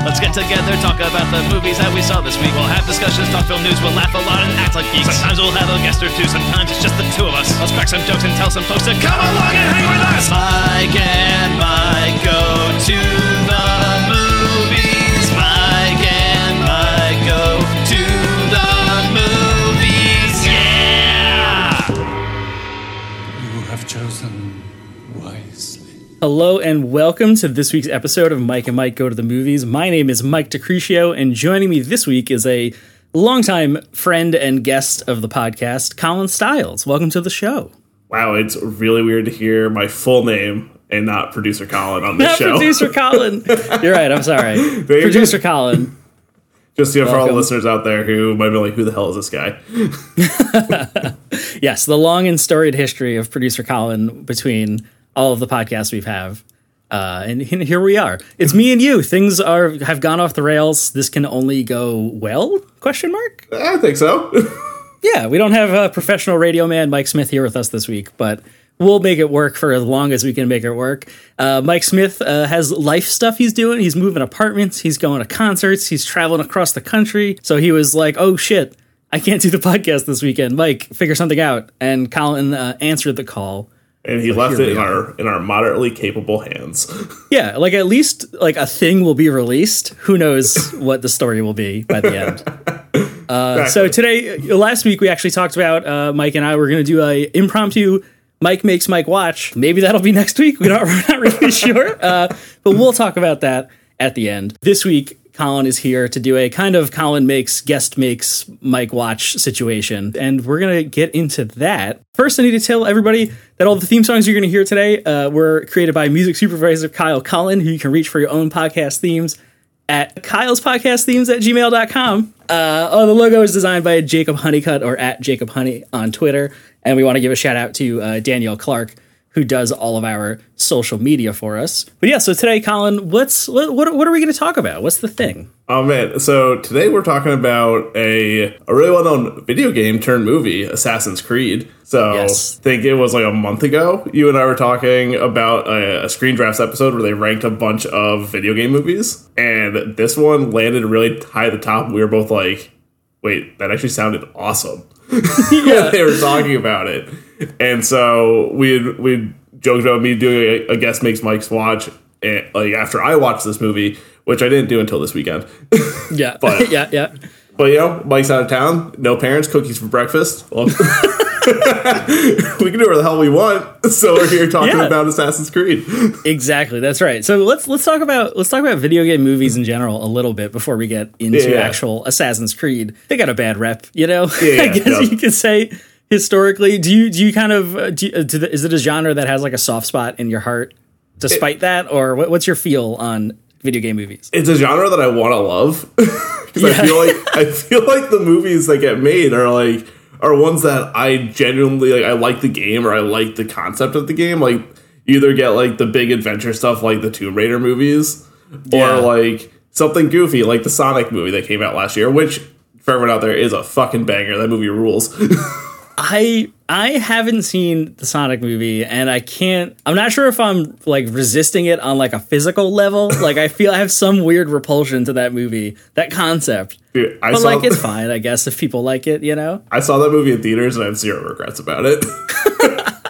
Let's get together, talk about the movies that we saw this week. We'll have discussions, talk film news, we'll laugh a lot and act like geeks. Sometimes we'll have a guest or two, sometimes it's just the two of us. Let's crack some jokes and tell some folks to come along and hang with us. Mike and Mike go to Hello and welcome to this week's episode of Mike and Mike Go to the Movies. My name is Mike Decretio, and joining me this week is a longtime friend and guest of the podcast, Colin Stiles. Welcome to the show. Wow, it's really weird to hear my full name and not producer Colin on this show. producer Colin. You're right. I'm sorry. Producer Colin. Just you know, for all the listeners out there who might be like, "Who the hell is this guy?" Yes, the long and storied history of producer Colin between all of the podcasts we've have. Uh, and he- here we are. It's me and you. Things are have gone off the rails. This can only go well? Question mark. I think so. Yeah, we don't have a professional radio man Mike Smith here with us this week, but we'll make it work for as long as we can make it work. Uh, Mike Smith uh, has life stuff he's doing. He's moving apartments. He's going to concerts. He's traveling across the country. So he was like, "Oh shit, I can't do the podcast this weekend. Mike, figure something out." And Colin uh, answered the call. And he left it in are. our in our moderately capable hands. Yeah, like at least like a thing will be released. Who knows what the story will be by the end. Uh, so today, last week we actually talked about uh, Mike and I were going to do a impromptu Mike makes Mike watch. Maybe that'll be next week. We don't, we're not really sure, uh, but we'll talk about that at the end. This week, Colin is here to do a kind of Colin makes guest makes Mike watch situation, and we're gonna get into that. First, I need to tell everybody that all the theme songs you're gonna hear today uh, were created by music supervisor Kyle Cullen, who you can reach for your own podcast themes at Kyle's podcast themes at gmail.com. Uh, oh, the logo is designed by Jacob Honeycutt or at Jacob Honey on Twitter. And we want to give a shout out to uh, Danielle Clark, who does all of our social media for us. But yeah, so today, Colin, what's what, what, what are we going to talk about? What's the thing? oh man! So today we're talking about a a really well known video game turned movie, Assassin's Creed. So Yes. I think it was like a month ago. You and I were talking about a, a Screen Drafts episode where they ranked a bunch of video game movies, and this one landed really high at the top. We were both like, "Wait, that actually sounded awesome." Yeah. they were talking about it, and so we we joked about me doing a, a guest makes Mike's watch, and, like after I watched this movie, which I didn't do until this weekend. Yeah. But- yeah, yeah. but you know, Mike's out of town, no parents, cookies for breakfast. Well, we can do whatever the hell we want. So we're here talking Yeah. about Assassin's Creed. Exactly. That's right. So let's let's talk about let's talk about video game movies in general a little bit before we get into Yeah. actual Assassin's Creed. They got a bad rep, you know. Yeah, I guess yeah. you could say historically. Do you do you kind of uh, do you, uh, do the, is it a genre that has like a soft spot in your heart, despite that, or what, what's your feel on video game movies? It's a genre that I want to love because Yeah. I feel like I feel like the movies that get made are like are ones that I genuinely like. I like the game or I like the concept of the game. Like either get like the big adventure stuff like the Tomb Raider movies, Yeah. or like something goofy like the Sonic movie that came out last year, which for everyone out there is a fucking banger. That movie rules. I I haven't seen the Sonic movie and I can't I'm not sure if I'm like resisting it on like a physical level. Like I feel I have some weird repulsion to that movie, that concept. Dude, I But saw like it's fine, I guess, if people like it, you know? I saw that movie in theaters and I have zero regrets about it.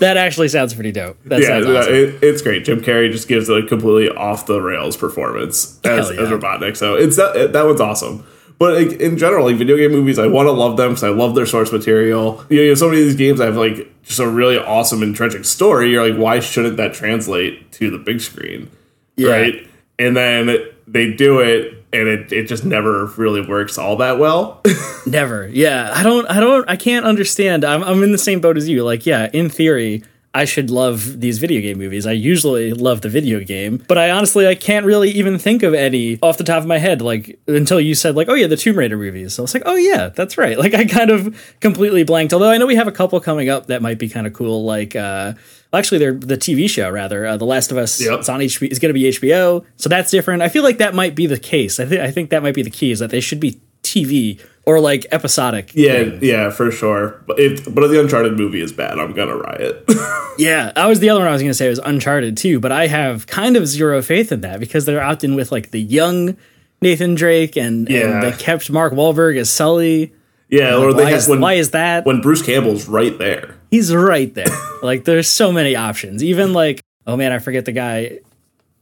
That actually sounds pretty dope. That yeah, awesome. it, it's great. Jim Carrey just gives a completely off the rails performance as, yeah. as Robotnik. So it's that that one's awesome. But like, in general, like video game movies, I want to love them because I love their source material. You know, you have so many of these games have like just a really awesome, entrenching story. You're like, why shouldn't that translate to the big screen? Yeah. Right? And then they do it, and it, it just never really works all that well. Never. Yeah. I don't I don't I can't understand. I'm I'm in the same boat as you. Like, yeah, in theory, I should love these video game movies. I usually love the video game, but I honestly I can't really even think of any off the top of my head. Like until you said like, oh yeah, the Tomb Raider movies. So I was like, oh yeah, that's right. Like I kind of completely blanked. Although I know we have a couple coming up that might be kind of cool. Like uh, well, actually, they're the TV show rather. Uh, the Last of Us. Yep. It's on HBO. It's going to be HBO, so that's different. I feel like that might be the case. I think I think that might be the key is that they should be TV or like episodic. Yeah, things. yeah, for sure. But if but if the Uncharted movie is bad, I'm gonna riot. Yeah, that was the other one I was going to say was Uncharted too, but I have kind of zero faith in that because they're opting with like the young Nathan Drake and, Yeah. and they kept Mark Wahlberg as Sully. yeah, or they why, had is, when why is that? when Bruce Campbell's right there. He's right there. like there's so many options. Even like oh man, I forget the guy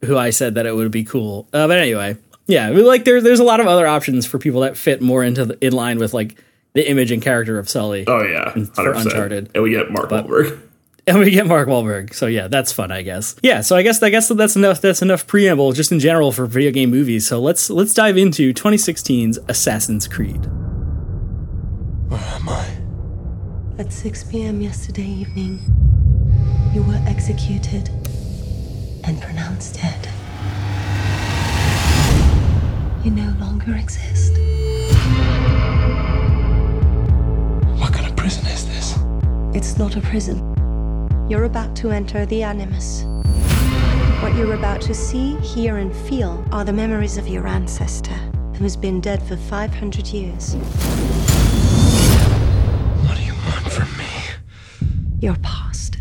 who I said that it would be cool. Uh, but anyway, yeah, I mean, like there, there's a lot of other options for people that fit more into the, in line with like the image and character of Sully. Oh yeah, 100%. Uncharted. and we get Mark Wahlberg. and we get Mark Wahlberg. So yeah, that's fun, I guess. Yeah, so I guess I guess that's enough. That's enough preamble just in general for video game movies. So let's let's dive into 2016's Assassin's Creed. Where am I? At 6 p.m. yesterday evening, you were executed and pronounced dead. You no longer exist. What kind of prison is this? It's not a prison. You're about to enter the Animus. What you're about to see, hear, and feel are the memories of your ancestor, who's been dead for 500 years. What do you want from me? Your past.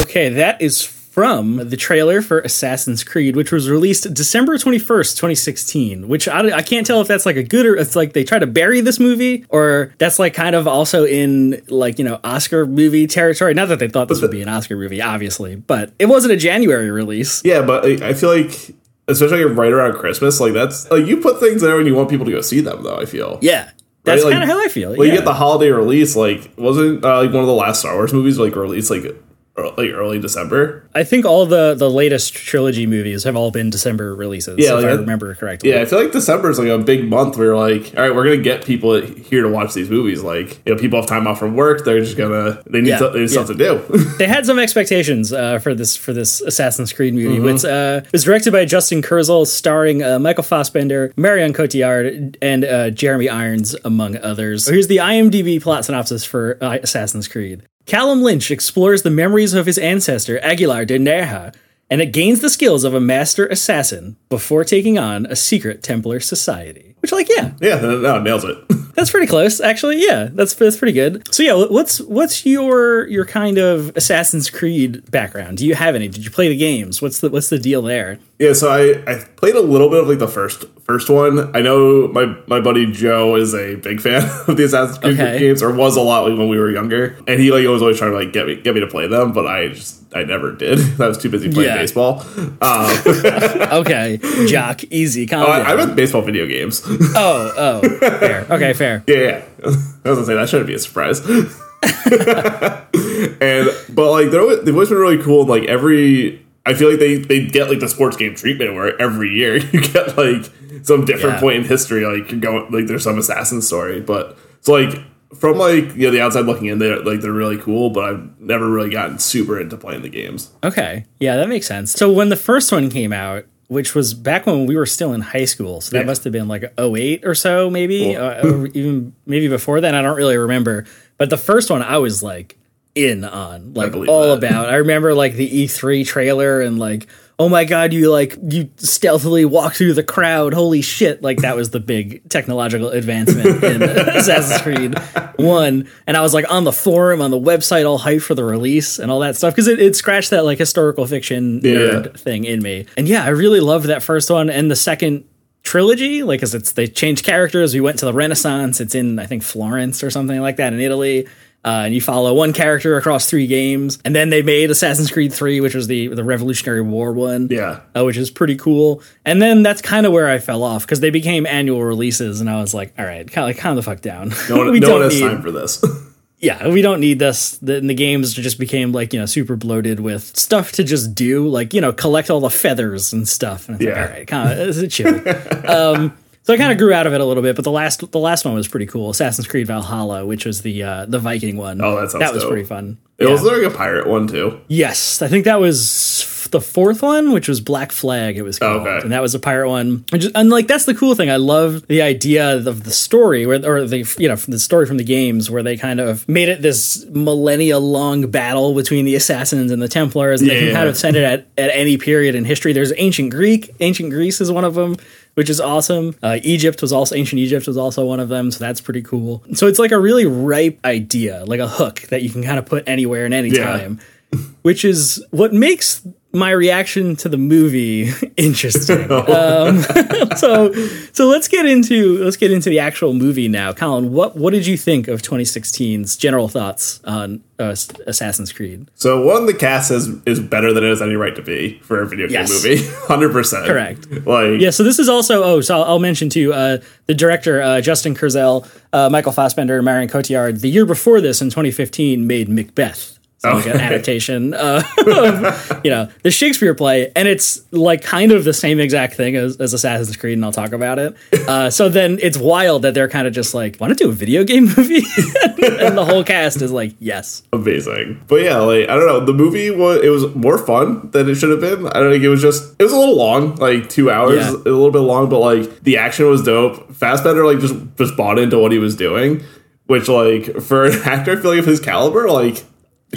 Okay, that is from the trailer for Assassin's Creed, which was released December 21st, 2016, which I, I can't tell if that's like a good or it's like they try to bury this movie or that's like kind of also in like, you know, Oscar movie territory. Not that they thought this would be an Oscar movie, obviously, but it wasn't a January release. Yeah, but I, I feel like especially right around Christmas, like that's like you put things there when you want people to go see them. Though I feel Yeah. That's Right, like- kind of how I feel. Well, yeah. you get the holiday release. Like, wasn't uh, like one of the last Star Wars movies like released like like early December? I think all the the latest trilogy movies have all been December releases. Yeah, if like I remember correctly. Yeah, I feel like December is like a big month. where like, all right, we're gonna get people here to watch these movies. Like, you know, people have time off from work. They're just gonna they need, Yeah, to, they need yeah. stuff to do. they had some expectations uh, for this for this Assassin's Creed movie. Mm-hmm. It's uh, it was directed by Justin Kurzel, starring uh, Michael Fassbender, Marion Cotillard, and uh, Jeremy Irons, among others. Here's the IMDb plot synopsis for uh, Assassin's Creed. Callum Lynch explores the memories of his ancestor Aguilar de Nerja, and it gains the skills of a master assassin before taking on a secret Templar society. Which, like, yeah, yeah, no, nails it. that's pretty close, actually. Yeah, that's that's pretty good. So yeah, what's what's your your kind of Assassin's Creed background? Do you have any? Did you play the games? What's the what's the deal there? Yeah, so I, I played a little bit of like the first first one. I know my my buddy Joe is a big fan of the Assassin's Creed Okay. games, or was a lot when we were younger, and he like was always trying to like get me get me to play them, but I just I never did. I was too busy playing Yeah. baseball. Um, Okay, jock, easy, calm I, down. I meant baseball video games. oh, oh, fair. Okay, fair. yeah, yeah. I was gonna say that shouldn't be a surprise. and but like they're always, they've always been really cool. Like every, I feel like they they get like the sports game treatment where every year you get like some different Yeah. point in history. Like you're going like there's some assassin story, but it's like from like you know the outside looking in, they're like they're really cool. But I've never really gotten super into playing the games. Okay, yeah, that makes sense. So when the first one came out, which was back when we were still in high school, so that Yeah. must have been like 08 or so, maybe, Cool. uh, or even maybe before then. I don't really remember. But the first one, I was like in on, like all that. about. I remember like the E3 trailer and like, oh my god, you like you stealthily walk through the crowd. Holy shit! Like that was the big technological advancement in Assassin's Creed One. And I was like on the forum, on the website, all hyped for the release and all that stuff because it, it scratched that like historical fiction nerd thing in me. And yeah, I really loved that first one and the second trilogy like because it's they changed characters we went to the renaissance it's in i think florence or something like that in italy uh, and you follow one character across three games and then they made assassin's creed 3 which was the the revolutionary war one Yeah. uh, which is pretty cool and then that's kind of where i fell off because they became annual releases and i was like all right kind of calm the fuck down No one, we no don't one has need time for this. yeah, we don't need this. The, the games just became like you know super bloated with stuff to just do, like you know collect all the feathers and stuff. And it's like, Yeah. all right, kind of chill. um, so I kind of grew out of it a little bit, but the last the last one was pretty cool. Assassin's Creed Valhalla, which was the uh, the Viking one. Oh, that sounds that was dope. pretty fun. It Yeah. was like a pirate one too. Yes, I think that was the fourth one, which was Black Flag. It was called, Okay. and that was a pirate one. And, just, and like that's the cool thing. I love the idea of the story, where or the you know the story from the games, where they kind of made it this millennia long battle between the assassins and the Templars, and they can Yeah. kind of send it at at any period in history. There's ancient Greek, ancient Greece is one of them. Which is awesome. Uh, Egypt was also ancient Egypt was also one of them, so that's pretty cool. So it's like a really ripe idea, like a hook that you can kind of put anywhere and anytime which is what makes my reaction to the movie interesting. um, so, so let's get into let's get into the actual movie now. Colin, what what did you think of 2016's general thoughts on uh, Assassin's Creed? So one, the cast is is better than it has any right to be for a video game Yes. movie. Hundred percent. Correct. Like Yeah, so this is also oh, so I'll, I'll mention too uh, the director uh, Justin Kurzel, uh, Michael Fassbender, Marion Cotillard. The year before this, in 2015, made Macbeth. So like an adaptation uh, of you know the Shakespeare play, and it's like kind of the same exact thing as, as Assassin's Creed, and I'll talk about it. Uh, so then it's wild that they're kind of just like, want to do a video game movie, and the whole cast is like, yes, amazing. But yeah, like I don't know, the movie was it was more fun than it should have been. I don't think it was just it was a little long, like two hours, Yeah. a little bit long, but like the action was dope. Fassbender like just just bought into what he was doing, which like for an actor, I feel like of his caliber, like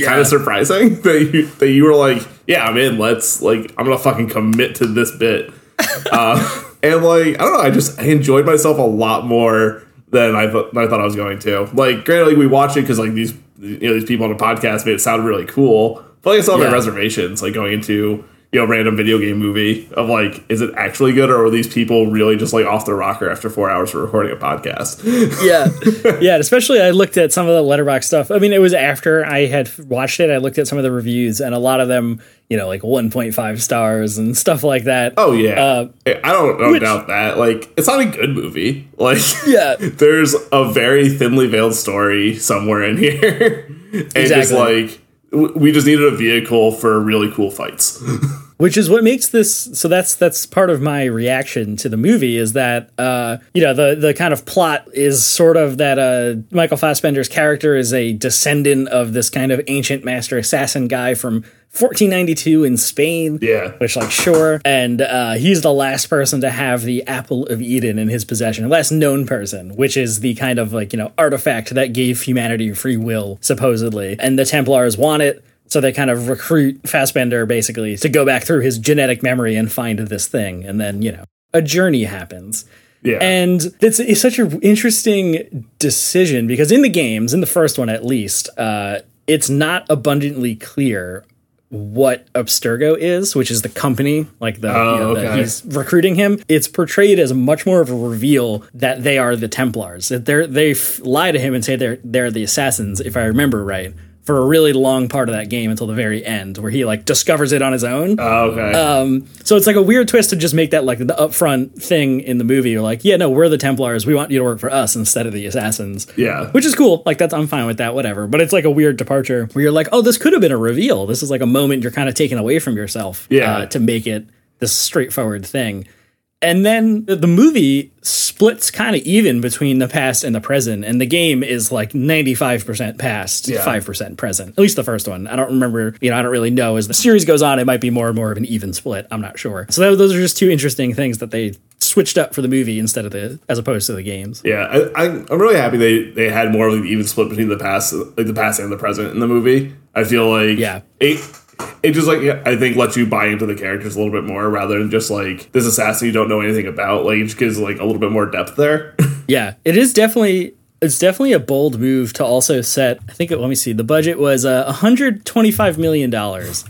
Yeah. kind of surprising that you that you were like, yeah, I'm in. Let's like I'm gonna fucking commit to this bit. uh, and like I don't know, I just I enjoyed myself a lot more than I than I thought I was going to. Like, granted, like we watched it because like these you know these people on the podcast made it sound really cool, but like I still have Yeah. my reservations. Like going into you know random video game movie of like, is it actually good or are these people really just like off the rocker after four hours for recording a podcast? yeah, yeah. Especially, I looked at some of the Letterboxd stuff. I mean, it was after I had watched it. I looked at some of the reviews, and a lot of them, you know, like 1.5 stars and stuff like that. Oh yeah, Uh, I don't, I which- doubt that. Like, it's not a good movie. Like, Yeah. there's a very thinly veiled story somewhere in here, and just Exactly. like we just needed a vehicle for really cool fights. which is what makes this so that's that's part of my reaction to the movie is that uh you know the the kind of plot is sort of that uh Michael Fassbender's character is a descendant of this kind of ancient master assassin guy from 1492 in Spain. Yeah. which like sure. And uh he's the last person to have the apple of eden in his possession last known person which is the kind of like you know artifact that gave humanity free will supposedly. And the templars want it so they kind of recruit Fassbender basically to go back through his genetic memory and find this thing and then you know a journey happens Yeah, and it's, it's such an interesting decision because in the games, in the first one at least, uh, it's not abundantly clear what Abstergo is, which is the company, like the, you know, okay. he's recruiting him. It's portrayed as much more of a reveal that they are the Templars. That they're they f- lie to him and say they're they're the assassins, if I remember right, for a really long part of that game until the very end, where he like discovers it on his own. Oh, okay. Um, so it's like a weird twist to just make that like the upfront thing in the movie. You're like, yeah, no, we're the Templars. We want you to work for us instead of the assassins. Yeah. which is cool. Like that's I'm fine with that. Whatever. But it's like a weird departure where you're like, oh, this could have been a reveal. This is like a moment you're kind of taking away from yourself. Yeah. uh, to make it this straightforward thing. And then the- the movie splits kind of even between the past and the present, and the game is like 95% past, Yeah. 5% present. At least the first one. I don't remember, you know, I don't really know. As the series goes on, it might be more and more of an even split. I'm not sure. So that, those are just two interesting things that they switched up for the movie instead of the, as opposed to the games. Yeah, I, I'm really happy they, they had more of an even split between the past, like the past and the present in the movie. I feel like Yeah. it it just like I think lets you buy into the characters a little bit more rather than just like this assassin you don't know anything about. Like it gives like a little bit more depth there. Yeah, it is definitely it's definitely a bold move to also set. I think it, let me see. The budget was uh, 125 million dollars.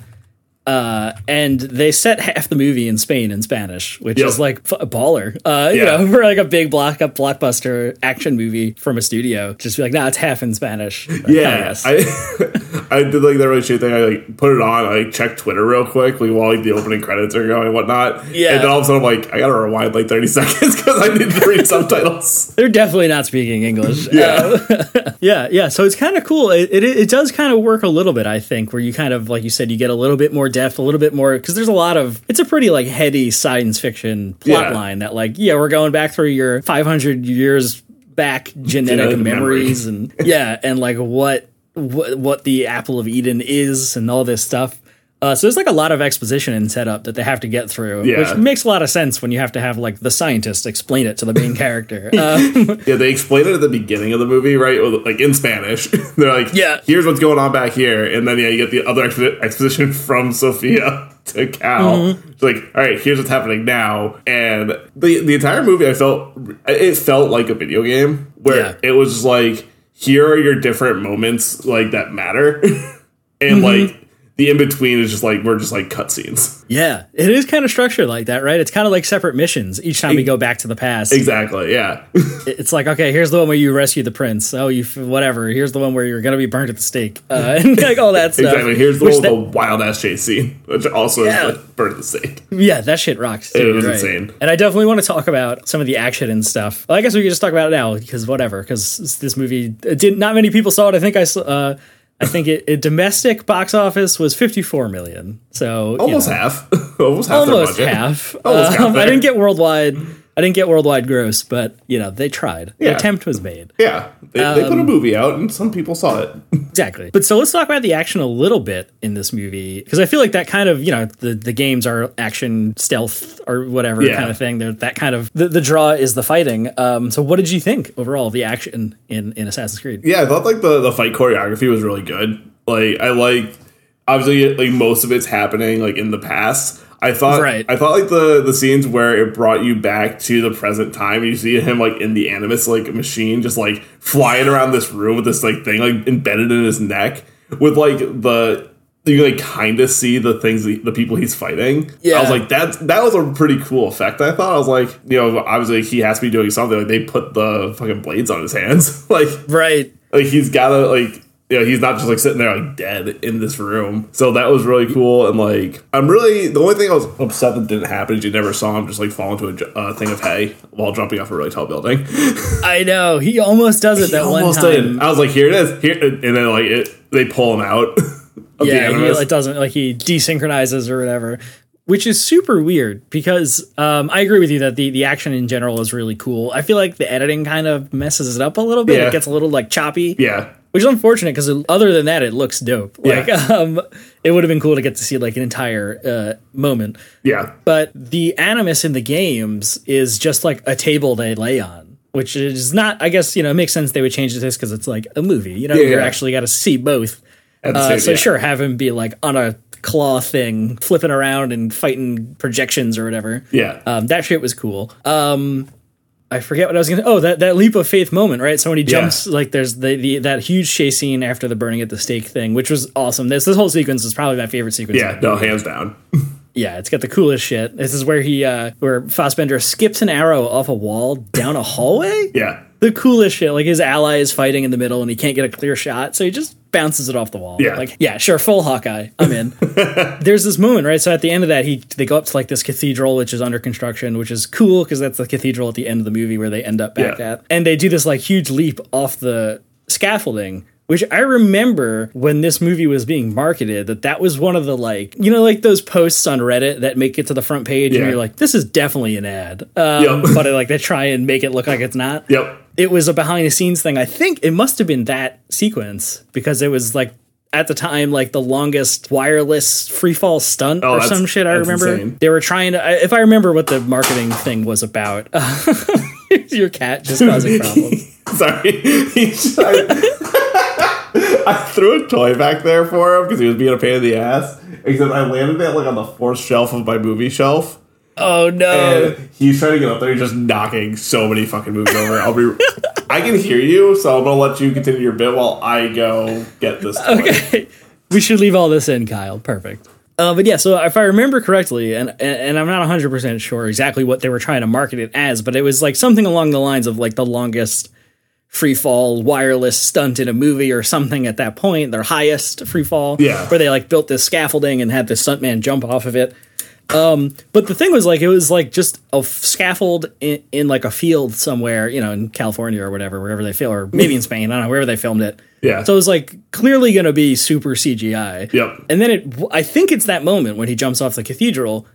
Uh, and they set half the movie in Spain in Spanish, which Yep. is like f- a baller. Uh, you know, for like a big block up blockbuster action movie from a studio, just be like, nah, it's half in Spanish. Like, Yeah. I I did like that really shit thing. I like put it on. I like checked Twitter real quick, like while like the opening credits are going and whatnot. Yeah. and then all of a sudden I'm like, I gotta rewind like 30 seconds because I need to read subtitles. They're definitely not speaking English. Yeah, Yeah, yeah. So it's kind of cool. It, it it does kind of work a little bit, I think, where you kind of like you said, you get a little bit more depth, a little bit more because there's a lot of. It's a pretty like heady science fiction plot Yeah. line that like yeah, we're going back through your 500 years back genetic Genetic memories and yeah, and like what what what the apple of Eden is and all this stuff. Uh, so there's like a lot of exposition and setup that they have to get through, Yeah. which makes a lot of sense when you have to have like the scientist explain it to the main character. Uh, Yeah, they explain it at the beginning of the movie, right? Like in Spanish. They're like, Yeah. here's what's going on back here. And then, yeah, you get the other expo- exposition from Sophia to Cal. Mm-hmm. It's like, all right, here's what's happening now. And the, the entire movie, I felt, it felt like a video game where Yeah. it was just like, here are your different moments, like, that matter. Mm-hmm. and, like, the in between is just like, we're just like cutscenes. yeah, it is kind of structured like that, right? It's kind of like separate missions each time we go back to the past. Exactly, yeah. It's like, okay, here's the one where you rescue the prince. Oh, you whatever. Here's the one where you're gonna be burnt at the stake, uh, and like all that stuff. exactly. Here's the Which one with that- the wild ass chase scene, which also Yeah. is like burnt at the stake. Yeah, that shit rocks. It was right. insane. And I definitely want to talk about some of the action and stuff. Well, I guess we could just talk about it now because whatever. Because this movie, it did not many people saw it. I think I saw. Uh, I think it, it domestic box office was 54 million. So you Almost know, half. almost half. almost half. Almost Um, I didn't get worldwide. I didn't get worldwide gross, but you know they tried. The attempt was made. Yeah, they, they Um, put a movie out, and some people saw it. Exactly. But so let's talk about the action a little bit in this movie because I feel like that kind of you know the the games are action stealth or whatever Yeah. kind of thing. They're that kind of the, the draw is the fighting. Um, so what did you think overall of the action in in Assassin's Creed? Yeah, I thought like the the fight choreography was really good. Like I like obviously like most of it's happening like in the past. I thought Right. I thought like the the scenes where it brought you back to the present time. You see him like in the animus like machine, just like flying around this room with this like thing like embedded in his neck with like the you like kind of see the things the, the people he's fighting. Yeah. I was like that that was a pretty cool effect. I thought I was like you know obviously he has to be doing something. Like they put the fucking blades on his hands like Right. like he's gotta like you know he's not just like sitting there like dead in this room so that was really cool and like i'm really the only thing i was upset that didn't happen is you never saw him just like fall into a uh, thing of hay while jumping off a really tall building I know he almost does it that one time. did i was like here it is here and then like it they pull him out Yeah, he like, doesn't like he desynchronizes or whatever. Which is super weird because um, I agree with you that the, the action in general is really cool. I feel like the editing kind of messes it up a little bit. Yeah. It gets a little like choppy. yeah which is unfortunate because other than that, it looks dope. Yeah. Like, um, it would have been cool to get to see like an entire uh, moment. yeah But the animus in the games is just like a table they lay on, which is not. I guess you know it makes sense they would change this because it's like a movie. You know, Yeah, you're yeah. actually got to see both. Uh, same- so yeah. sure, have him be like on a claw thing, flipping around and fighting projections or whatever. yeah Um, that shit was cool. Um, I forget what I was gonna. Oh, that, that leap of faith moment, right? So when he Yeah. jumps, like there's the, the that huge chase scene after the burning at the stake thing, which was awesome. This this whole sequence is probably my favorite sequence. yeah no hands down yeah, it's got the coolest shit. This is where he uh where Fassbender skips an arrow off a wall down a hallway. yeah The coolest shit. Like his ally is fighting in the middle and he can't get a clear shot, so he just bounces it off the wall. Yeah. Like, yeah, sure, full Hawkeye. I'm in. There's this moment, right? So at the end of that, he they go up to like this cathedral which is under construction, which is cool because that's the cathedral at the end of the movie where they end up back Yeah. at. And they do this like huge leap off the scaffolding. Which I remember when this movie was being marketed, that that was one of the like, you know, like those posts on Reddit that make it to the front page, and you're like, this is definitely an ad. Um, Yep. but like they try and make it look like it's not yep it was a behind the scenes thing. I think it must have been that sequence because it was like at the time like the longest wireless free fall stunt Oh, or some shit. I remember insane. they were trying to. If I remember what the marketing thing was about, your cat just causing problems. Sorry. I threw a toy back there for him because he was being a pain in the ass. Except I landed it like on the fourth shelf of my movie shelf. Oh no! And he's trying to get up there, He's just knocking so many fucking movies over. I'll be I can hear you, so I'm gonna let you continue your bit while I go get this toy. Okay, we should leave all this in, Kyle. Perfect. Uh, but yeah, so if I remember correctly, and and, I'm not 100 percent sure exactly what they were trying to market it as, but it was like something along the lines of like the longest free fall wireless stunt in a movie or something at that point, their highest free fall. Yeah. Where they like built this scaffolding and had the stuntman jump off of it. Um, but the thing was like it was like just a scaffold in, in like a field somewhere, you know, in California or whatever, wherever they film, or maybe in Spain, I don't know, wherever they filmed it. Yeah. So it was like clearly going to be super CGI. Yep. And then it, I think it's that moment when he jumps off the cathedral,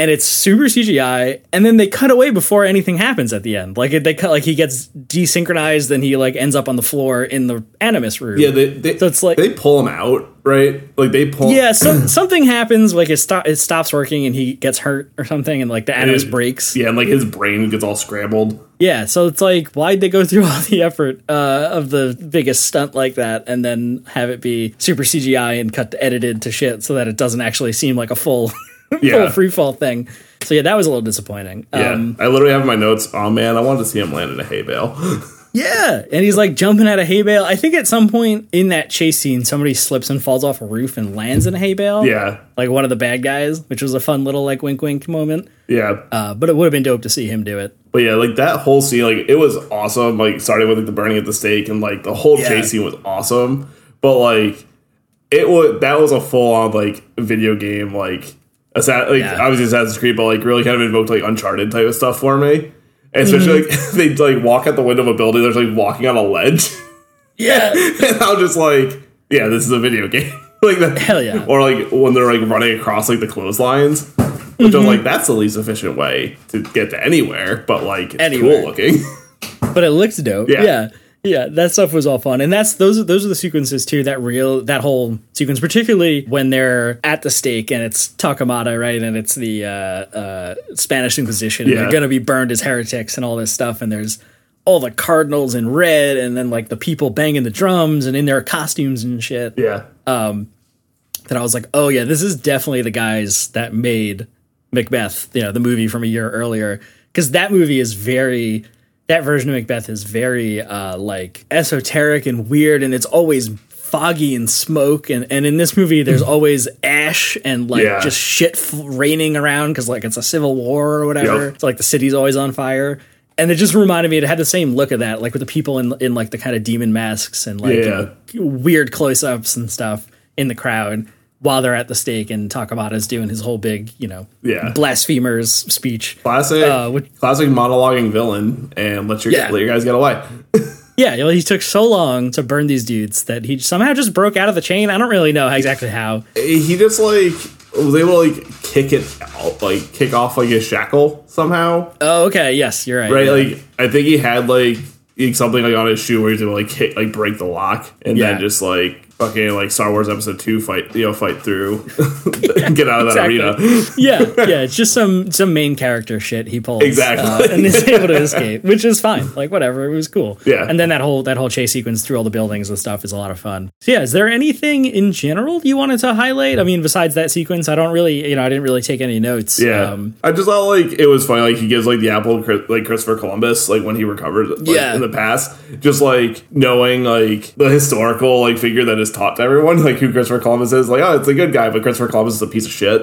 and it's super CGI, and then they cut away before anything happens at the end. Like it, they cut like he gets desynchronized, and he like ends up on the floor in the Animus room. Yeah, they, they So it's like- they pull him out, right? Like they pull. yeah, some, something happens, like it, stop, it stops working, and he gets hurt or something, and like the Animus breaks. Yeah, and like his brain gets all scrambled. Yeah, so it's like, why'd they go through all the effort uh, of the biggest stunt like that and then have it be super CGI and cut edited to shit so that it doesn't actually seem like a full, Yeah. full free fall thing? So yeah, that was a little disappointing. Yeah, Um, I literally have my notes. Oh man, I wanted to see him land in a hay bale. yeah, and he's like jumping out of hay bale. I think at some point in that chase scene, somebody slips and falls off a roof and lands in a hay bale. yeah, like one of the bad guys, which was a fun little like wink wink moment. yeah. Uh, but it would have been dope to see him do it. But yeah, like that whole scene, like it was awesome. Like starting with like the burning at the stake and like the whole Yeah. chase scene was awesome. But like it was that was a full on like video game like Assa- like Yeah. obviously Assassin's Creed, but like really kind of invoked like Uncharted type of stuff for me. And especially Mm-hmm. like they like walk out the window of a building, there's like walking on a ledge, Yeah, and I'm just like, yeah, this is a video game. like that, Hell yeah. Or like when they're like running across like the clotheslines. Which Mm-hmm. I'm like, that's the least efficient way to get to anywhere, but like it's Anywhere. cool looking. but it looks dope. Yeah. Yeah. Yeah. that stuff was all fun, and that's those. are Those are the sequences too. That real, that whole sequence, particularly when they're at the stake and it's Torquemada, right, and it's the uh, uh, Spanish Inquisition, and they're going to be burned as heretics and all this stuff, and there's all the cardinals in red, and then like the people banging the drums and in their costumes and shit. yeah. Um, That I was like, oh yeah, this is definitely the guys that made Macbeth, you know, the movie from a year earlier, because that movie is very. That version of Macbeth is very uh, like esoteric and weird, and it's always foggy and smoke. And, and in this movie, there's always ash and like Yeah. just shit f- raining around because like it's a civil war or whatever. Yep. It's like the city's always on fire. And it just reminded me, it had the same look of that, like with the people in in like the kind of demon masks and like Yeah. weird close ups and stuff in the crowd while they're at the stake and Torquemada's doing his whole big, you know, Yeah. blasphemers speech. Classic, Uh, which- classic monologuing villain, and let your Yeah. let your guys get away. Yeah, well, he took so long to burn these dudes that he somehow just broke out of the chain. I don't really know exactly how. he just like was able to like kick it out, like kick off like his shackle somehow, Oh, okay. Yes, you're right. right? Yeah. Like I think he had like something like on his shoe where he's able to like hit like break the lock and Yeah. then just like fucking like Star Wars Episode Two fight you know fight through, get out of that exactly. arena. yeah, yeah. It's just some some main character shit he pulls, Exactly. uh, and is able to escape, which is fine. Like whatever, it was cool. Yeah. And then that whole that whole chase sequence through all the buildings and stuff is a lot of fun. So yeah, is there anything in general you wanted to highlight? I mean, besides that sequence, I don't really, you know, I didn't really take any notes. Yeah, Um, I just thought like it was funny. Like he gives like the apple like Christopher Columbus, like when he recovered, like, Yeah. in the past, just like knowing like the historical like figure that is taught to everyone, like who Christopher Columbus is. Like, oh, it's a good guy, but Christopher Columbus is a piece of shit.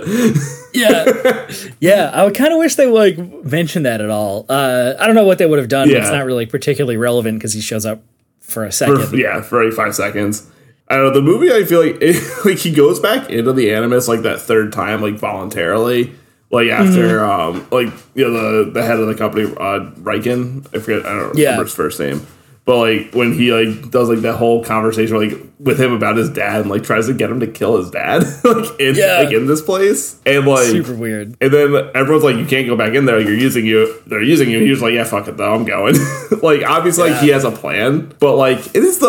yeah, yeah. I would kind of wish they like mentioned that at all. Uh, I don't know what they would have done. But it's not really particularly relevant because he shows up for a second. for, yeah, for like five seconds. I don't know. The movie, I feel like it, like he goes back into the animus like that third time, like voluntarily. Like after, Mm-hmm. um, like you know the the head of the company, uh, Rikkin. I forget. I don't Yeah. remember his first name. But like when he like does like that whole conversation like with him about his dad and like tries to get him to kill his dad like in Yeah. like in this place and like Super weird. and then everyone's like, "You can't go back in there. You're using you. They're using you." He was like, "Yeah, fuck it, though. I'm going." like, obviously, like he has a plan, but like it is the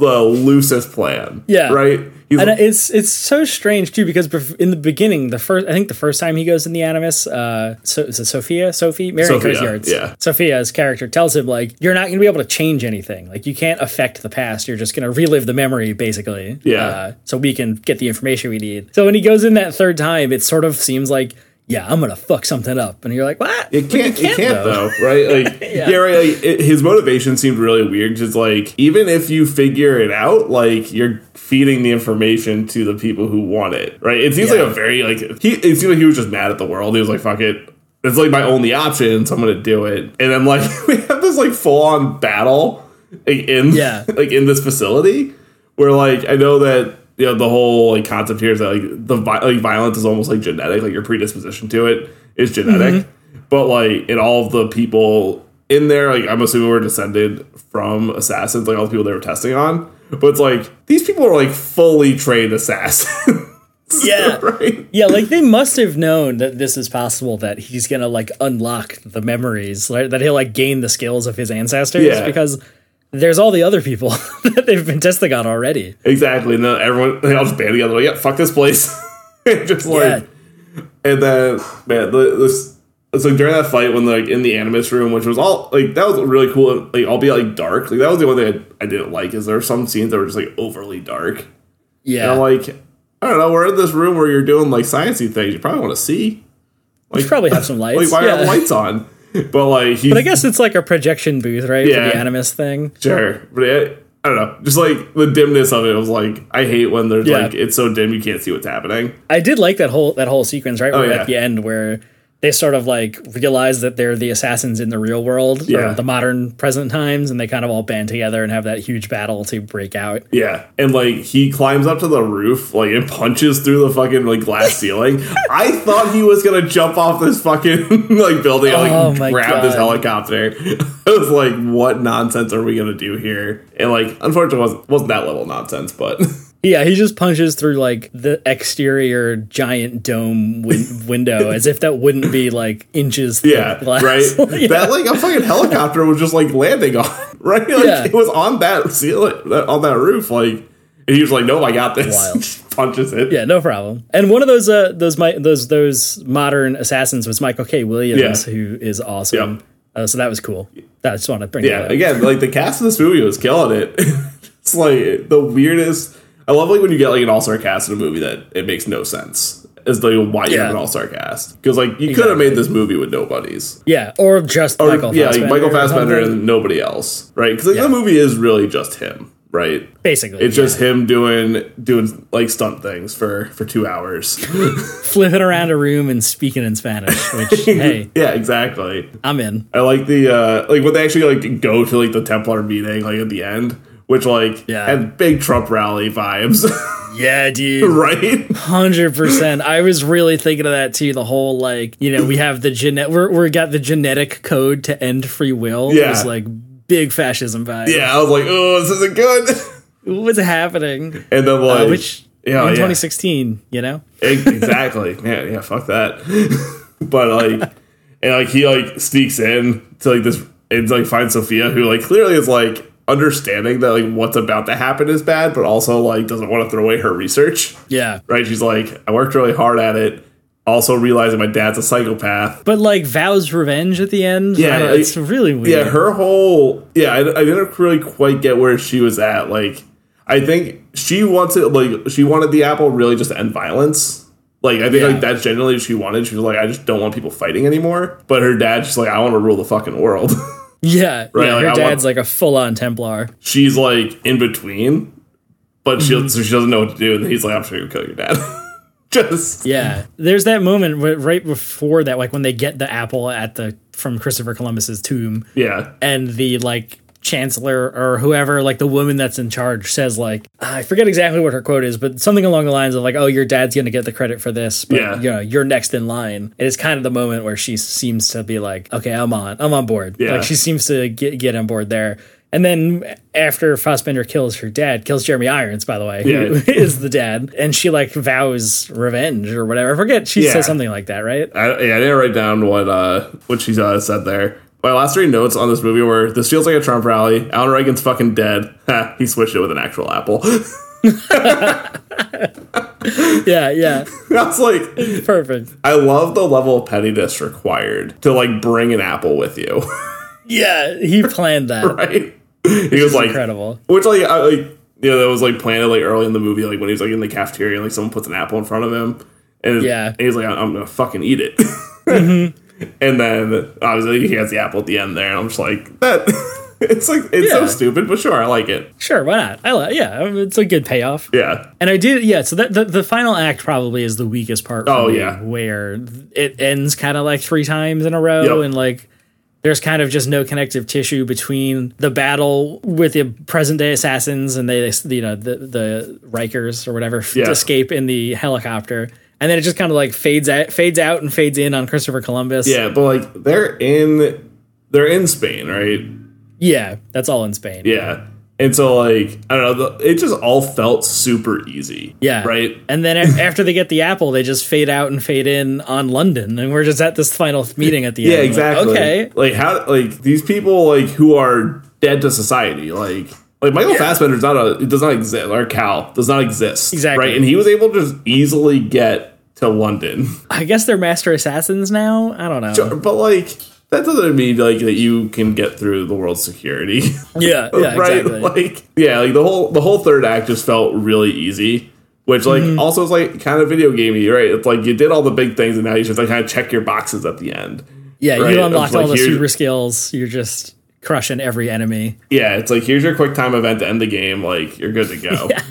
the loosest plan. Yeah. right. He's And it's it's so strange too because in the beginning, the first I think the first time he goes in the Animus, uh, so is it Sophia? Sophie, Marion Sophia, Cotillard's, yeah. Sophia's character tells him like you're not going to be able to change anything. Like you can't affect the past. You're just going to relive the memory, basically. Yeah. Uh, so we can get the information we need. So when he goes in that third time, it sort of seems like. Yeah, I'm gonna fuck something up, and you're like, "What?" It can't, you it can't though, right? Like, Yeah. yeah, right. Like, it, his motivation seemed really weird. Just like, even if you figure it out, like you're feeding the information to the people who want it, right? It seems Yeah. like a very like he. It seemed like he was just mad at the world. He was like, "Fuck it." It's like my only option, so I'm gonna do it. And then like we have this like full on battle like, in Yeah. like in this facility where like I know that you know the whole like concept here is that like the vi- like violence is almost like genetic, like your predisposition to it is genetic. Mm-hmm. But like in all of the people in there, like I'm assuming we're descended from assassins, like all the people they were testing on. But it's like these people are like fully trained assassins. Yeah. right. Yeah, like they must have known that this is possible that he's gonna like unlock the memories, like, that he'll like gain the skills of his ancestors Yeah. because there's all the other people that they've been testing on already. Exactly. And then everyone they all just band together like, yeah, fuck this place. And just like and then man, the, this it's like during that fight when like in the animus room, which was all like that was really cool, like I'll be like dark. Like that was the one thing I, I didn't like is there were some scenes that were just like overly dark. Yeah. And I'm like, I don't know, we're in this room where you're doing like sciencey things. You probably want to see. you probably have some lights. Like why yeah. are lights on? But like But I guess it's like a projection booth, right? Yeah. For the animus thing. Sure, but it, I don't know. Just like the dimness of it was like I hate when there's Yeah. like it's so dim you can't see what's happening. I did like that whole that whole sequence, right? Oh, where Oh, yeah. at the end where they sort of like realize that they're the assassins in the real world, Yeah. or the modern present times, and they kind of all band together and have that huge battle to break out. Yeah, and like he climbs up to the roof, like and punches through the fucking like glass ceiling. I thought he was gonna jump off this fucking like building, and, like Oh grab this helicopter. I was like, what nonsense are we gonna do here? And like, unfortunately, it wasn't wasn't that level of nonsense, but Yeah, he just punches through like the exterior giant dome win- window as if that wouldn't be like inches thick yeah, glass. right. Yeah. That like a fucking helicopter was just like landing on, right? Like Yeah. it was on that ceiling, that- on that roof, like. And he was like, "No, I got this." Punches it. Yeah, no problem. And one of those uh those those those modern assassins was Michael K. Williams, Yeah. who is awesome. Yep. Uh, so that was cool. I just want to bring Yeah, that up. again, like the cast of this movie was killing it. it's like the weirdest. I love like when you get like an all star cast in a movie that it makes no sense as like why you Yeah. have an all star cast because like you could have made this movie with nobodies. Yeah, or just Or, Michael yeah, Fassbender. like Michael Fassbender and nobody else, right? Because like Yeah. the movie is really just him, right? basically. It's yeah. just him doing doing like stunt things for for two hours. flipping around a room and speaking in Spanish. Which hey, yeah, exactly. I'm in. I like the uh like when they actually like go to like the Templar meeting like at the end, which like Yeah. had big Trump rally vibes, Yeah, dude. right? Hundred percent. I was really thinking of that too. The whole like, you know, we have the genet, we're we got the genetic code to end free will. It Yeah. was like big fascism vibe. Yeah, I was like, oh, this isn't good. what's happening? And then like, Uh, which yeah, in yeah. 2016, you know, exactly. yeah, yeah, fuck that. but like, and like he like sneaks in to like this and like finds Sophia, who like clearly is like understanding that like what's about to happen is bad, but also like doesn't want to throw away her research. yeah. Right? She's like, I worked really hard at it. Also realizing my dad's a psychopath. But like vows revenge at the end. Yeah, like- it's really weird. Yeah, her whole yeah, I, I didn't really quite get where she was at. Like, I think she wanted like she wanted the apple really just to end violence. Like, I think Yeah. like that's generally what she wanted. She was like, I just don't want people fighting anymore. But her dad's just like, I want to rule the fucking world. yeah, Right, yeah. like, her I dad's want- like a full on Templar. She's like in between, but she Mm-hmm. so she doesn't know what to do. And he's like, I'm just gonna kill your dad. just Yeah, there's that moment right before that, like when they get the apple at the from Christopher Columbus's tomb, yeah, and the like chancellor or whoever, like the woman that's in charge, says like I forget exactly what her quote is, but something along the lines of like, "Oh, your dad's gonna get the credit for this, but Yeah. you know, you're next in line." It is kind of the moment where she seems to be like, "Okay, I'm on, I'm on board." Yeah. Like she seems to get get on board there. And then after Fassbender kills her dad, kills Jeremy Irons, by the way, who Yeah. is the dad, and she like vows revenge or whatever. I forget. She Yeah. says something like that, right? I, yeah, I didn't write down what uh what she uh, said there. My last three notes on this movie were: this feels like a Trump rally. Alan Rikkin's fucking dead. Ha, he switched it with an actual apple. Yeah, yeah, That's like, perfect. I love the level of pettiness required to like bring an apple with you, Yeah, he planned that. right? He was like, Incredible. which like, I, like you know, that was like planted like early in the movie, like when he's like in the cafeteria, and like someone puts an apple in front of him, and Yeah. and he's like, I'm gonna fucking eat it. Mm-hmm. And then obviously he has the apple at the end there, and I'm just like that. it's like it's so stupid, but sure, I like it. Sure, why not? I like. Yeah, um, it's a good payoff. Yeah, And I did, yeah. So that the, the final act probably is the weakest part. Oh, yeah. where it ends kind of like three times in a row, Yep. and like there's kind of just no connective tissue between the battle with the present day assassins and they, you know, the the Rikers or whatever Yeah. escape in the helicopter, and then it just kind of like fades out, fades out, and fades in on Christopher Columbus. yeah, but like they're in they're in Spain, right? yeah, that's all in Spain. Yeah. And so, like, I don't know, it just all felt super easy. Yeah. Right? And then after they get the apple, they just fade out and fade in on London, and we're just at this final meeting at the Yeah, end. Yeah, exactly. okay. Like, how, like, these people, like, who are dead to society, like, like Michael Fassbender's not a, it does not exist, or Cal does not exist. Exactly. Right? And he was able to just easily get to London. I guess they're master assassins now. I don't know. But, like, that doesn't mean, like, that you can get through the world's security. Yeah, yeah, right? exactly. Like, yeah, like the whole the whole third act just felt really easy, which like Mm-hmm. also is like kind of video gamey, right? It's like you did all the big things, and now you just like kind of check your boxes at the end. yeah, right? you unlocked like, all the super skills. You're just crushing every enemy. Yeah, it's like here's your quick time event to end the game. Like you're good to go. yeah,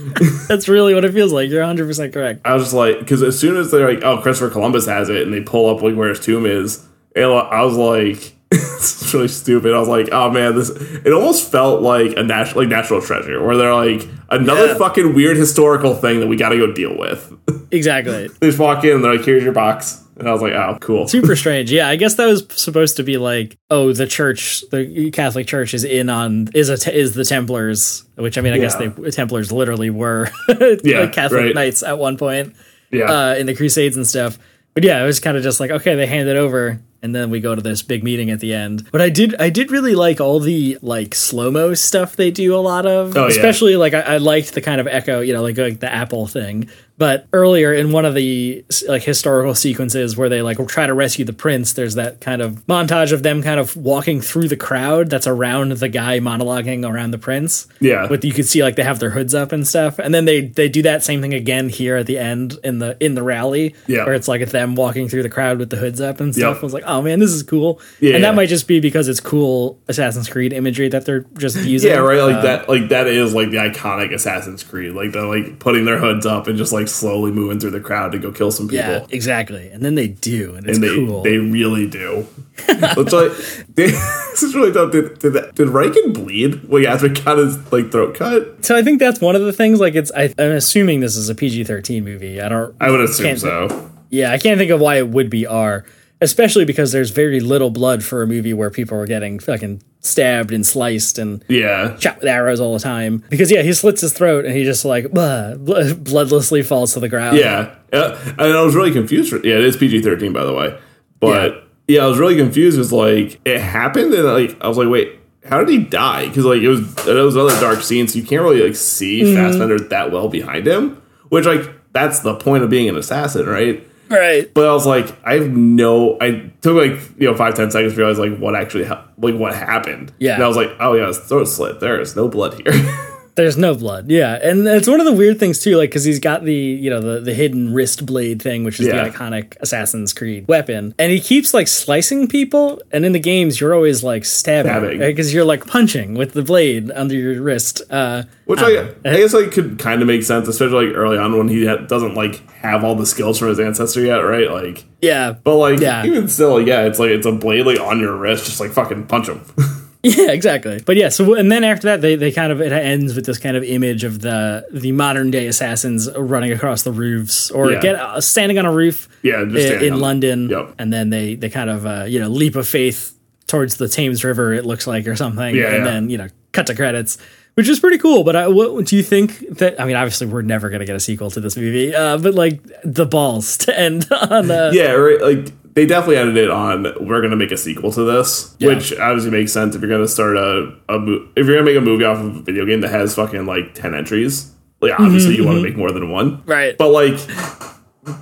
That's really what it feels like. You're 100 percent correct. I was just like, because as soon as they're like, oh, Christopher Columbus has it, and they pull up like where his tomb is, and I was like. it's really stupid. I was like, "Oh man, this." It almost felt like a national, like National Treasure, where they're like another Yeah. fucking weird historical thing that we got to go deal with. Exactly. They just walk in and they're like, here's your box. And I was like, oh, cool. Super strange. Yeah, I guess that was supposed to be like, oh, the church, the Catholic Church is in on is a is the Templars, which I mean, I guess the Templars literally were Yeah, like Catholic right. knights at one point Yeah. uh, in the Crusades and stuff. But yeah, it was kind of just like, okay, they hand it over, and then we go to this big meeting at the end. But I did, I did really like all the like slow mo stuff they do a lot of, Oh, yeah. especially like I, I liked the kind of echo, you know, like, like the Apple thing. But earlier in one of the like historical sequences where they like try to rescue the prince, there's that kind of montage of them kind of walking through the crowd that's around the guy monologuing around the prince. Yeah. But you could see like they have their hoods up and stuff. And then they they do that same thing again here at the end in the in the rally. Yeah. Where it's like them walking through the crowd with the hoods up and stuff. Yep. I was like, oh man, this is cool. Yeah. And that might just be because it's cool Assassin's Creed imagery that they're just using. yeah, right. Like Uh, that. Like that is like the iconic Assassin's Creed. Like the like putting their hoods up and just like slowly moving through the crowd to go kill some people. Yeah, exactly. And then they do, and it's And they cool. they really do. it's like they, this is really dumb. Did did, that, did Rikkin bleed? Like after he got his like throat cut? so I think that's one of the things. Like, it's I, I'm assuming this is a PG-13 movie. I don't. I would assume so. Yeah, I can't think of why it would be R, especially because there's very little blood for a movie where people are getting fucking stabbed and sliced and Yeah. shot with arrows all the time. Because yeah, he slits his throat and he just like blah, bl- bloodlessly falls to the ground. Yeah, uh, and I was really confused. For, yeah, it is PG thirteen, by the way. But yeah. I was really confused. It was like it happened, and like I was like, wait, how did he die? Because like it was it was another dark scene, so you can't really like see Mm-hmm. Fassbender that well behind him. Which like that's the point of being an assassin, right? Right. But I was like, I have no. I took like you know five ten seconds to realize like what actually ha- like what happened. Yeah. and I was like, oh yeah, his throat slit. There is no blood here. There's no blood. Yeah, and it's one of the weird things too, like because he's got the you know the the hidden wrist blade thing, which is Yeah. the iconic Assassin's Creed weapon, and he keeps like slicing people. And in the games, you're always like stabbing because you're like punching with the blade under your wrist. Uh, Which I, I guess like could kind of make sense, especially like early on when he ha- doesn't like have all the skills from his ancestor yet, right? Like, yeah, but like Yeah. even still, yeah, it's like it's a blade like on your wrist, just like fucking punch him. Yeah, exactly. But yeah, so and then after that, they, they kind of it ends with this kind of image of the the modern day assassins running across the roofs or Yeah. get uh, standing on a roof. Yeah, in London. Yep. And then they they kind of uh, you know leap of faith towards the Thames River. It looks like or something. Yeah, and yeah. then you know cut to credits. Which is pretty cool, but I, what, do you think that? I mean, obviously, we're never going to get a sequel to this movie, uh, but like the balls to end on. Yeah, right. Like they definitely ended it on we're gonna make a sequel to this, Yeah. which obviously makes sense if you're gonna start a, a mo- if you're gonna make a movie off of a video game that has fucking like ten entries. Like obviously you want to make more than one, Mm-hmm, Right. But like,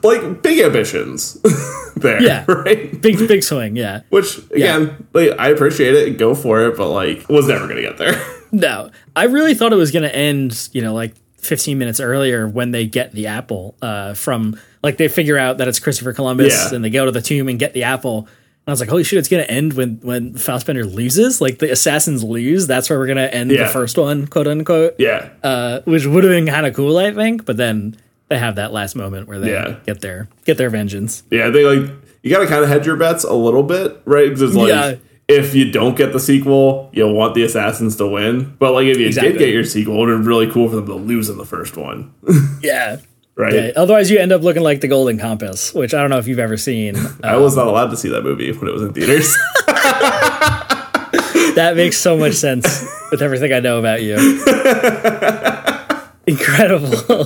like big ambitions there, Yeah. right? Big big swing, yeah. Which again, like I appreciate it, go for it, but like was never gonna get there. No, I really thought it was going to end, you know, like 15 minutes earlier when they get the apple uh, from, like, they figure out that it's Christopher Columbus Yeah. and they go to the tomb and get the apple. And I was like, holy shit, it's going to end when, when Fassbender loses. Like, the assassins lose. That's where we're going to end Yeah. the first one, quote unquote. yeah, Uh, which would have been kind of cool, I think. But then they have that last moment where they Yeah. get their get their vengeance. yeah. They like you gotta kind of hedge your bets a little bit, right? Because it's like. If you don't get the sequel, you'll want the assassins to win. But like, if you Exactly. did get your sequel, it would have been really cool for them to lose in the first one, Yeah. right? Yeah. Otherwise, you end up looking like the Golden Compass, which I don't know if you've ever seen. I was not um, allowed to see that movie when it was in theaters. that makes so much sense. with everything I know about you. Incredible.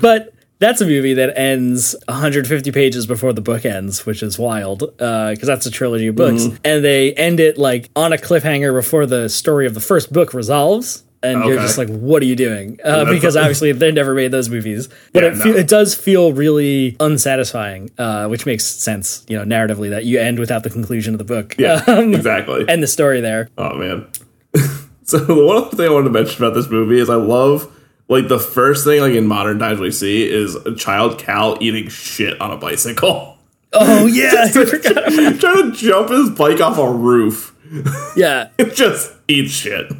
but that's a movie that ends 150 pages before the book ends, which is wild because that's a trilogy of books. Mm-hmm. And they end it like on a cliffhanger before the story of the first book resolves. And you're just like, what are you doing? Uh, because obviously they never made those movies, but Yeah, it, fe- no. it does feel really unsatisfying, uh, which makes sense, you know, narratively that you end without the conclusion of the book. Yeah, Um, exactly. and the story there. Oh man. so the one other thing I wanted to mention about this movie is I love like the first thing like in modern times we see is a child Cal eating shit on a bicycle. Oh yeah. Trying to jump his bike off a roof. yeah, It just eats shit.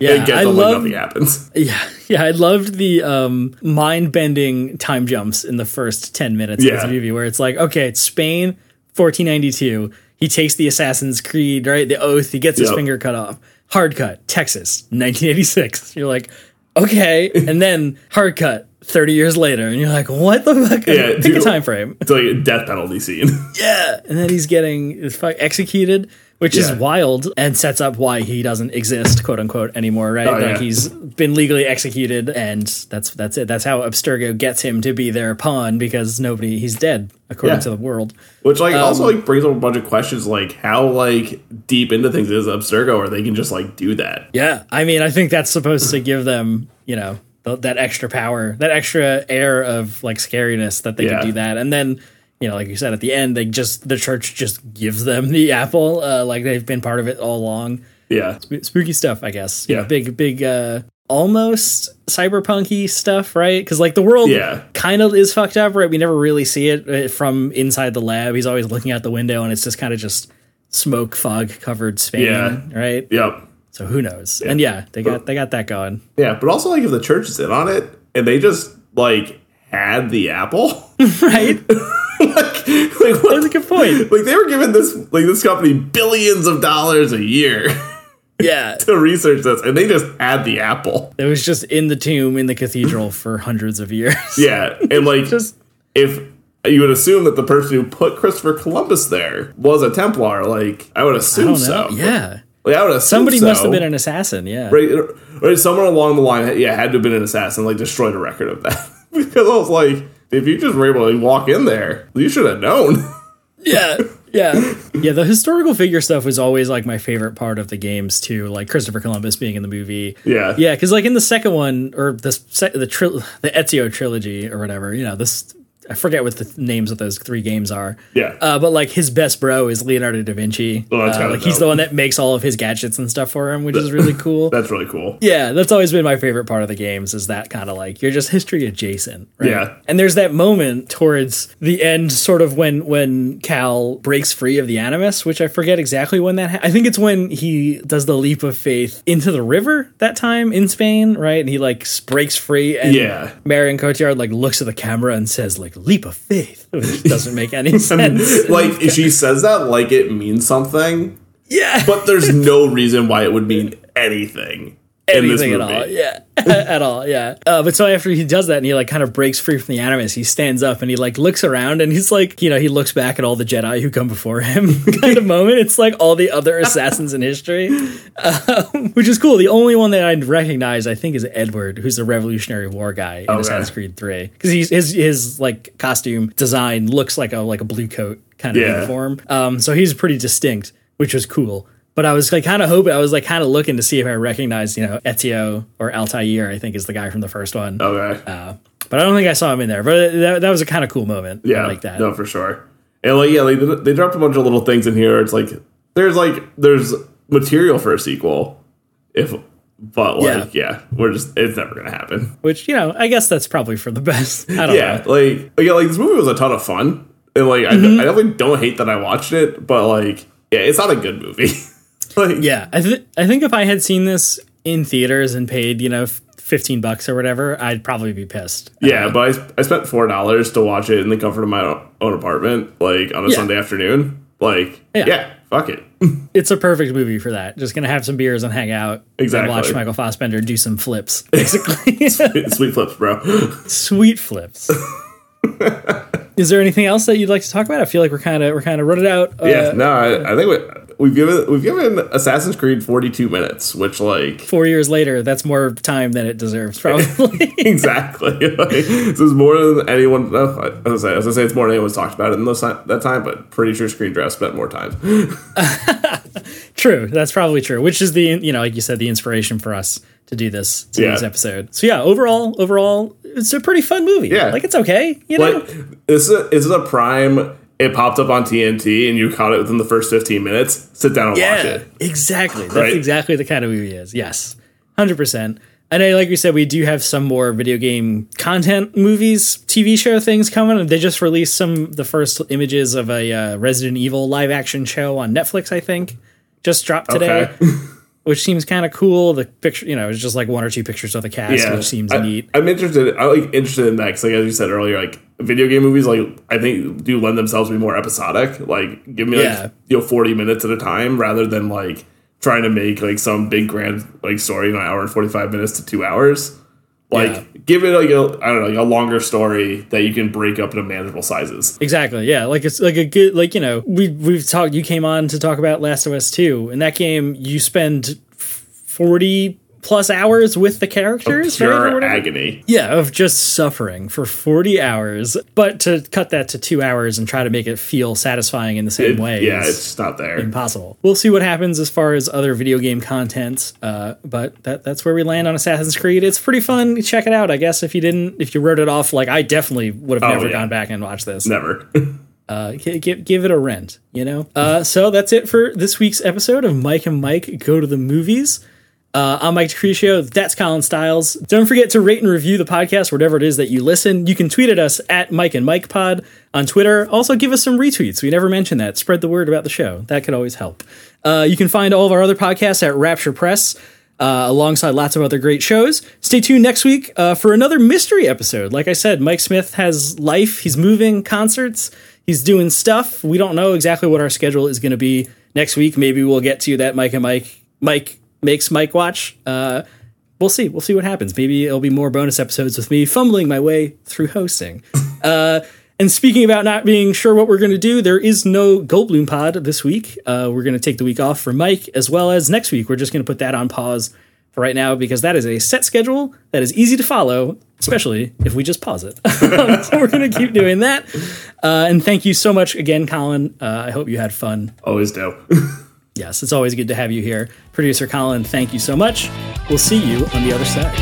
yeah. I love nothing happens. Yeah, yeah, I loved the um, mind-bending time jumps in the first ten minutes of Yeah. this movie, where it's like, okay, it's Spain, 1492. He takes the Assassin's Creed, right? The oath. He gets his finger cut off. Hard cut, Texas, 1986. You're like, okay, and then hard cut, 30 years later, and you're like, what the fuck? Yeah, Pick dude. a time frame. It's like a death penalty scene. Yeah, and then he's getting fuck executed, which is wild and sets up why he doesn't exist, quote unquote, anymore. Right? Oh, like yeah. he's been legally executed, and that's that's it. That's how Abstergo gets him to be their pawn because nobody he's dead according Yeah. to the world. Which like also Um, like brings up a bunch of questions like how like deep into things is Abstergo or they can just like do that. Yeah, I mean, I think that's supposed to give them, you know, th- that extra power, that extra air of like scariness that they Yeah. can do that, and then. You know, like you said at the end, they just the church just gives them the apple, uh, like they've been part of it all along. Yeah. spooky stuff, I guess. You Yeah. know, big, big, uh, almost cyberpunky stuff, right? Because like the world Yeah. kind of is fucked up, right? We never really see it uh, from inside the lab. He's always looking out the window, and it's just kind of just smoke, fog covered Spain, Yeah. right? Yep. So who knows? And yeah, they got they got that going, Yeah, but also like if the church is in on it and they just like had the apple, right? like, like what? That's a good point. Like they were giving this like this company billions of dollars a year Yeah, to research this, and they just had the apple. it was just in the tomb in the cathedral for hundreds of years. Yeah, and like Just- if you would assume that the person who put Christopher Columbus there was a Templar, like I would assume don't so. Yeah, like, I would assume somebody so. must have been an assassin. Yeah, right, right. Someone along the line, yeah, had to have been an assassin, like destroyed a record of that. because I was like, if you just were able to walk in there, you should have known. yeah yeah yeah the historical figure stuff was always like my favorite part of the games too like christopher columbus being in the movie Yeah. yeah because like in the second one or the the tril- the ezio trilogy or whatever you know this i forget what the names of those three games are Yeah. uh, but like his best bro is leonardo da vinci Oh, that's Uh, like he's the one that makes all of his gadgets and stuff for him which is really cool That's really cool. yeah, that's always been my favorite part of the games is that kind of like you're just history adjacent, right? Yeah. And there's that moment towards the end, sort of when when Cal breaks free of the Animus, which I forget exactly when that. Ha- I think it's when he does the leap of faith into the river that time in Spain, right? And he like breaks free, and Yeah. Marion Cotillard like looks at the camera and says like "leap of faith," which doesn't make any sense. like if she says that like it means something, yeah, but there's no reason why it would mean anything. Anything at all. Yeah, at all. Yeah. Uh, but so after he does that and he like kind of breaks free from the animus, he stands up and he like looks around and he's like, you know, he looks back at all the Jedi who come before him, kind of moment. It's like all the other assassins in history, um, which is cool. The only one that I recognize, I think, is Edward, who's the Revolutionary War guy in Assassin's Creed Three, because he's his his like costume design looks like a like a blue coat kind of Yeah. uniform. Um, so he's pretty distinct, which was cool. But I was like kind of hoping, I was like kind of looking to see if I recognized, you know, Ezio or Altair, I think is the guy from the first one. Okay. But I don't think I saw him in there. But that, that was a kind of cool moment. yeah. Like that. No, for sure. And like, yeah, like they, they dropped a bunch of little things in here. It's like there's like there's material for a sequel, if but like yeah, we're just it's never gonna happen. Which, you know, I guess that's probably for the best. I don't Yeah, know. like yeah, like this movie was a ton of fun, and like I, Mm-hmm. I definitely don't hate that I watched it, but like yeah, it's not a good movie. like Yeah. I, th- I think if I had seen this in theaters and paid, you know, f- 15 bucks or whatever, I'd probably be pissed. Yeah, but I, I spent four dollars to watch it in the comfort of my own apartment, like on a Yeah. Sunday afternoon. Like, Yeah. yeah, fuck it. It's a perfect movie for that. Just going to have some beers and hang out. Exactly. And watch Michael Fassbender do some flips, basically. Sweet flips, bro. Sweet flips. Is there anything else that you'd like to talk about? I feel like we're kind of we're kind of running out. Uh, Yeah, no, I, I think we, we've given we've given Assassin's Creed 42 minutes, which like Four years later, that's more time than it deserves, probably. exactly like, this is more than anyone. No, I I was gonna say it's more than anyone's talked about it in those, that time, but pretty sure Screen Draft spent more time. true, that's probably true. Which is the you know, like you said, the inspiration for us to do this today's Yeah. episode. So yeah, overall, overall, it's a pretty fun movie. Yeah. like it's okay. You know, Like this is a, this is a prime. It popped up on TNT, and you caught it within the first 15 minutes. Sit down and watch it. exactly. That's Right. exactly the kind of movie it is. Yes, hundred percent. And I, like we said, we do have some more video game content, movies, TV show things coming. They just released some the first images of a uh, Resident Evil live action show on Netflix. I think just dropped today, Okay. which seems kind of cool. The picture, you know, it's just like one or two pictures of the cast, which seems I, neat. I'm interested. I like interested in that because, like as you said earlier, like video game movies, like I think do lend themselves to be more episodic. Like give me Yeah. you know 40 minutes at a time rather than like trying to make like some big grand like story in an hour and 45 minutes to two hours. Like Yeah. give it like a I don't know like a longer story that you can break up into manageable sizes. Exactly. Yeah. Like it's like a good like you know we we've talked. You came on to talk about Last of Us Two. In that game, you spend forty plus hours with the characters. right, or Pure whatever? agony. Yeah, of just suffering for 40 hours, but to cut that to two hours and try to make it feel satisfying in the same It- way yeah, is it's not there. impossible. We'll see what happens as far as other video game content, uh, but that, that's where we land on Assassin's Creed. It's pretty fun. Check it out, I guess, if you didn't, if you wrote it off, like I definitely would have Oh, never yeah. gone back and watched this. Never. Uh, give, give it a rent, you know? Uh, so that's it for this week's episode of Mike and Mike Go to the Movies. Uh, I'm Mike DeCretio. That's Colin Styles. Don't forget to rate and review the podcast, whatever it is that you listen. You can tweet at us at Mike and Mike Pod on Twitter. Also, give us some retweets. We never mention that. Spread the word about the show. That could always help. Uh, you can find all of our other podcasts at Rapture Press. Uh, alongside lots of other great shows. Stay tuned next week uh, for another mystery episode. Like I said, Mike Smith has life. He's moving concerts. He's doing stuff. We don't know exactly what our schedule is going to be next week. Maybe we'll get to that Mike and Mike. Mike makes Mike watch. Uh, we'll see. We'll see what happens. Maybe it'll be more bonus episodes with me fumbling my way through hosting. uh, and speaking about not being sure what we're going to do, there is no Goldblum pod this week. Uh, we're going to take the week off for Mike, as well as next week. We're just going to put that on pause for right now because that is a set schedule that is easy to follow, especially if we just pause it. so we're going to keep doing that. Uh, and thank you so much again, Colin. Uh, I hope you had fun. Always do. Yes, it's always good to have you here. Producer Colin, thank you so much. We'll see you on the other side.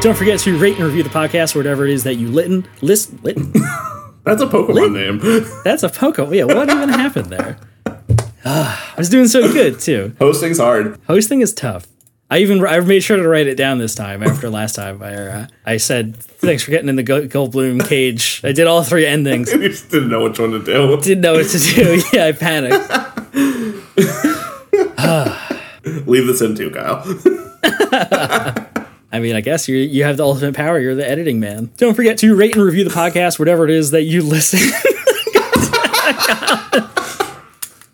Don't forget to rate and review the podcast, or whatever it is that you listen. Listen, listen. That's a Pokemon name. That's a Pokemon. Yeah, what even happened there? Ah, I was doing so good too. Hosting's hard. Hosting is tough. I even I made sure to write it down this time after last time. I uh, I said thanks for getting in the Go- Goldblum cage. I did all three endings. You just didn't know which one to do. Didn't know what to do. Yeah, I panicked. Leave this in too, Kyle. I mean, I guess you you have the ultimate power. You're the editing man. Don't forget to rate and review the podcast, whatever it is that you listen.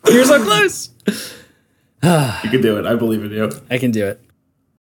You're so close. You can do it. I believe in you. I can do it.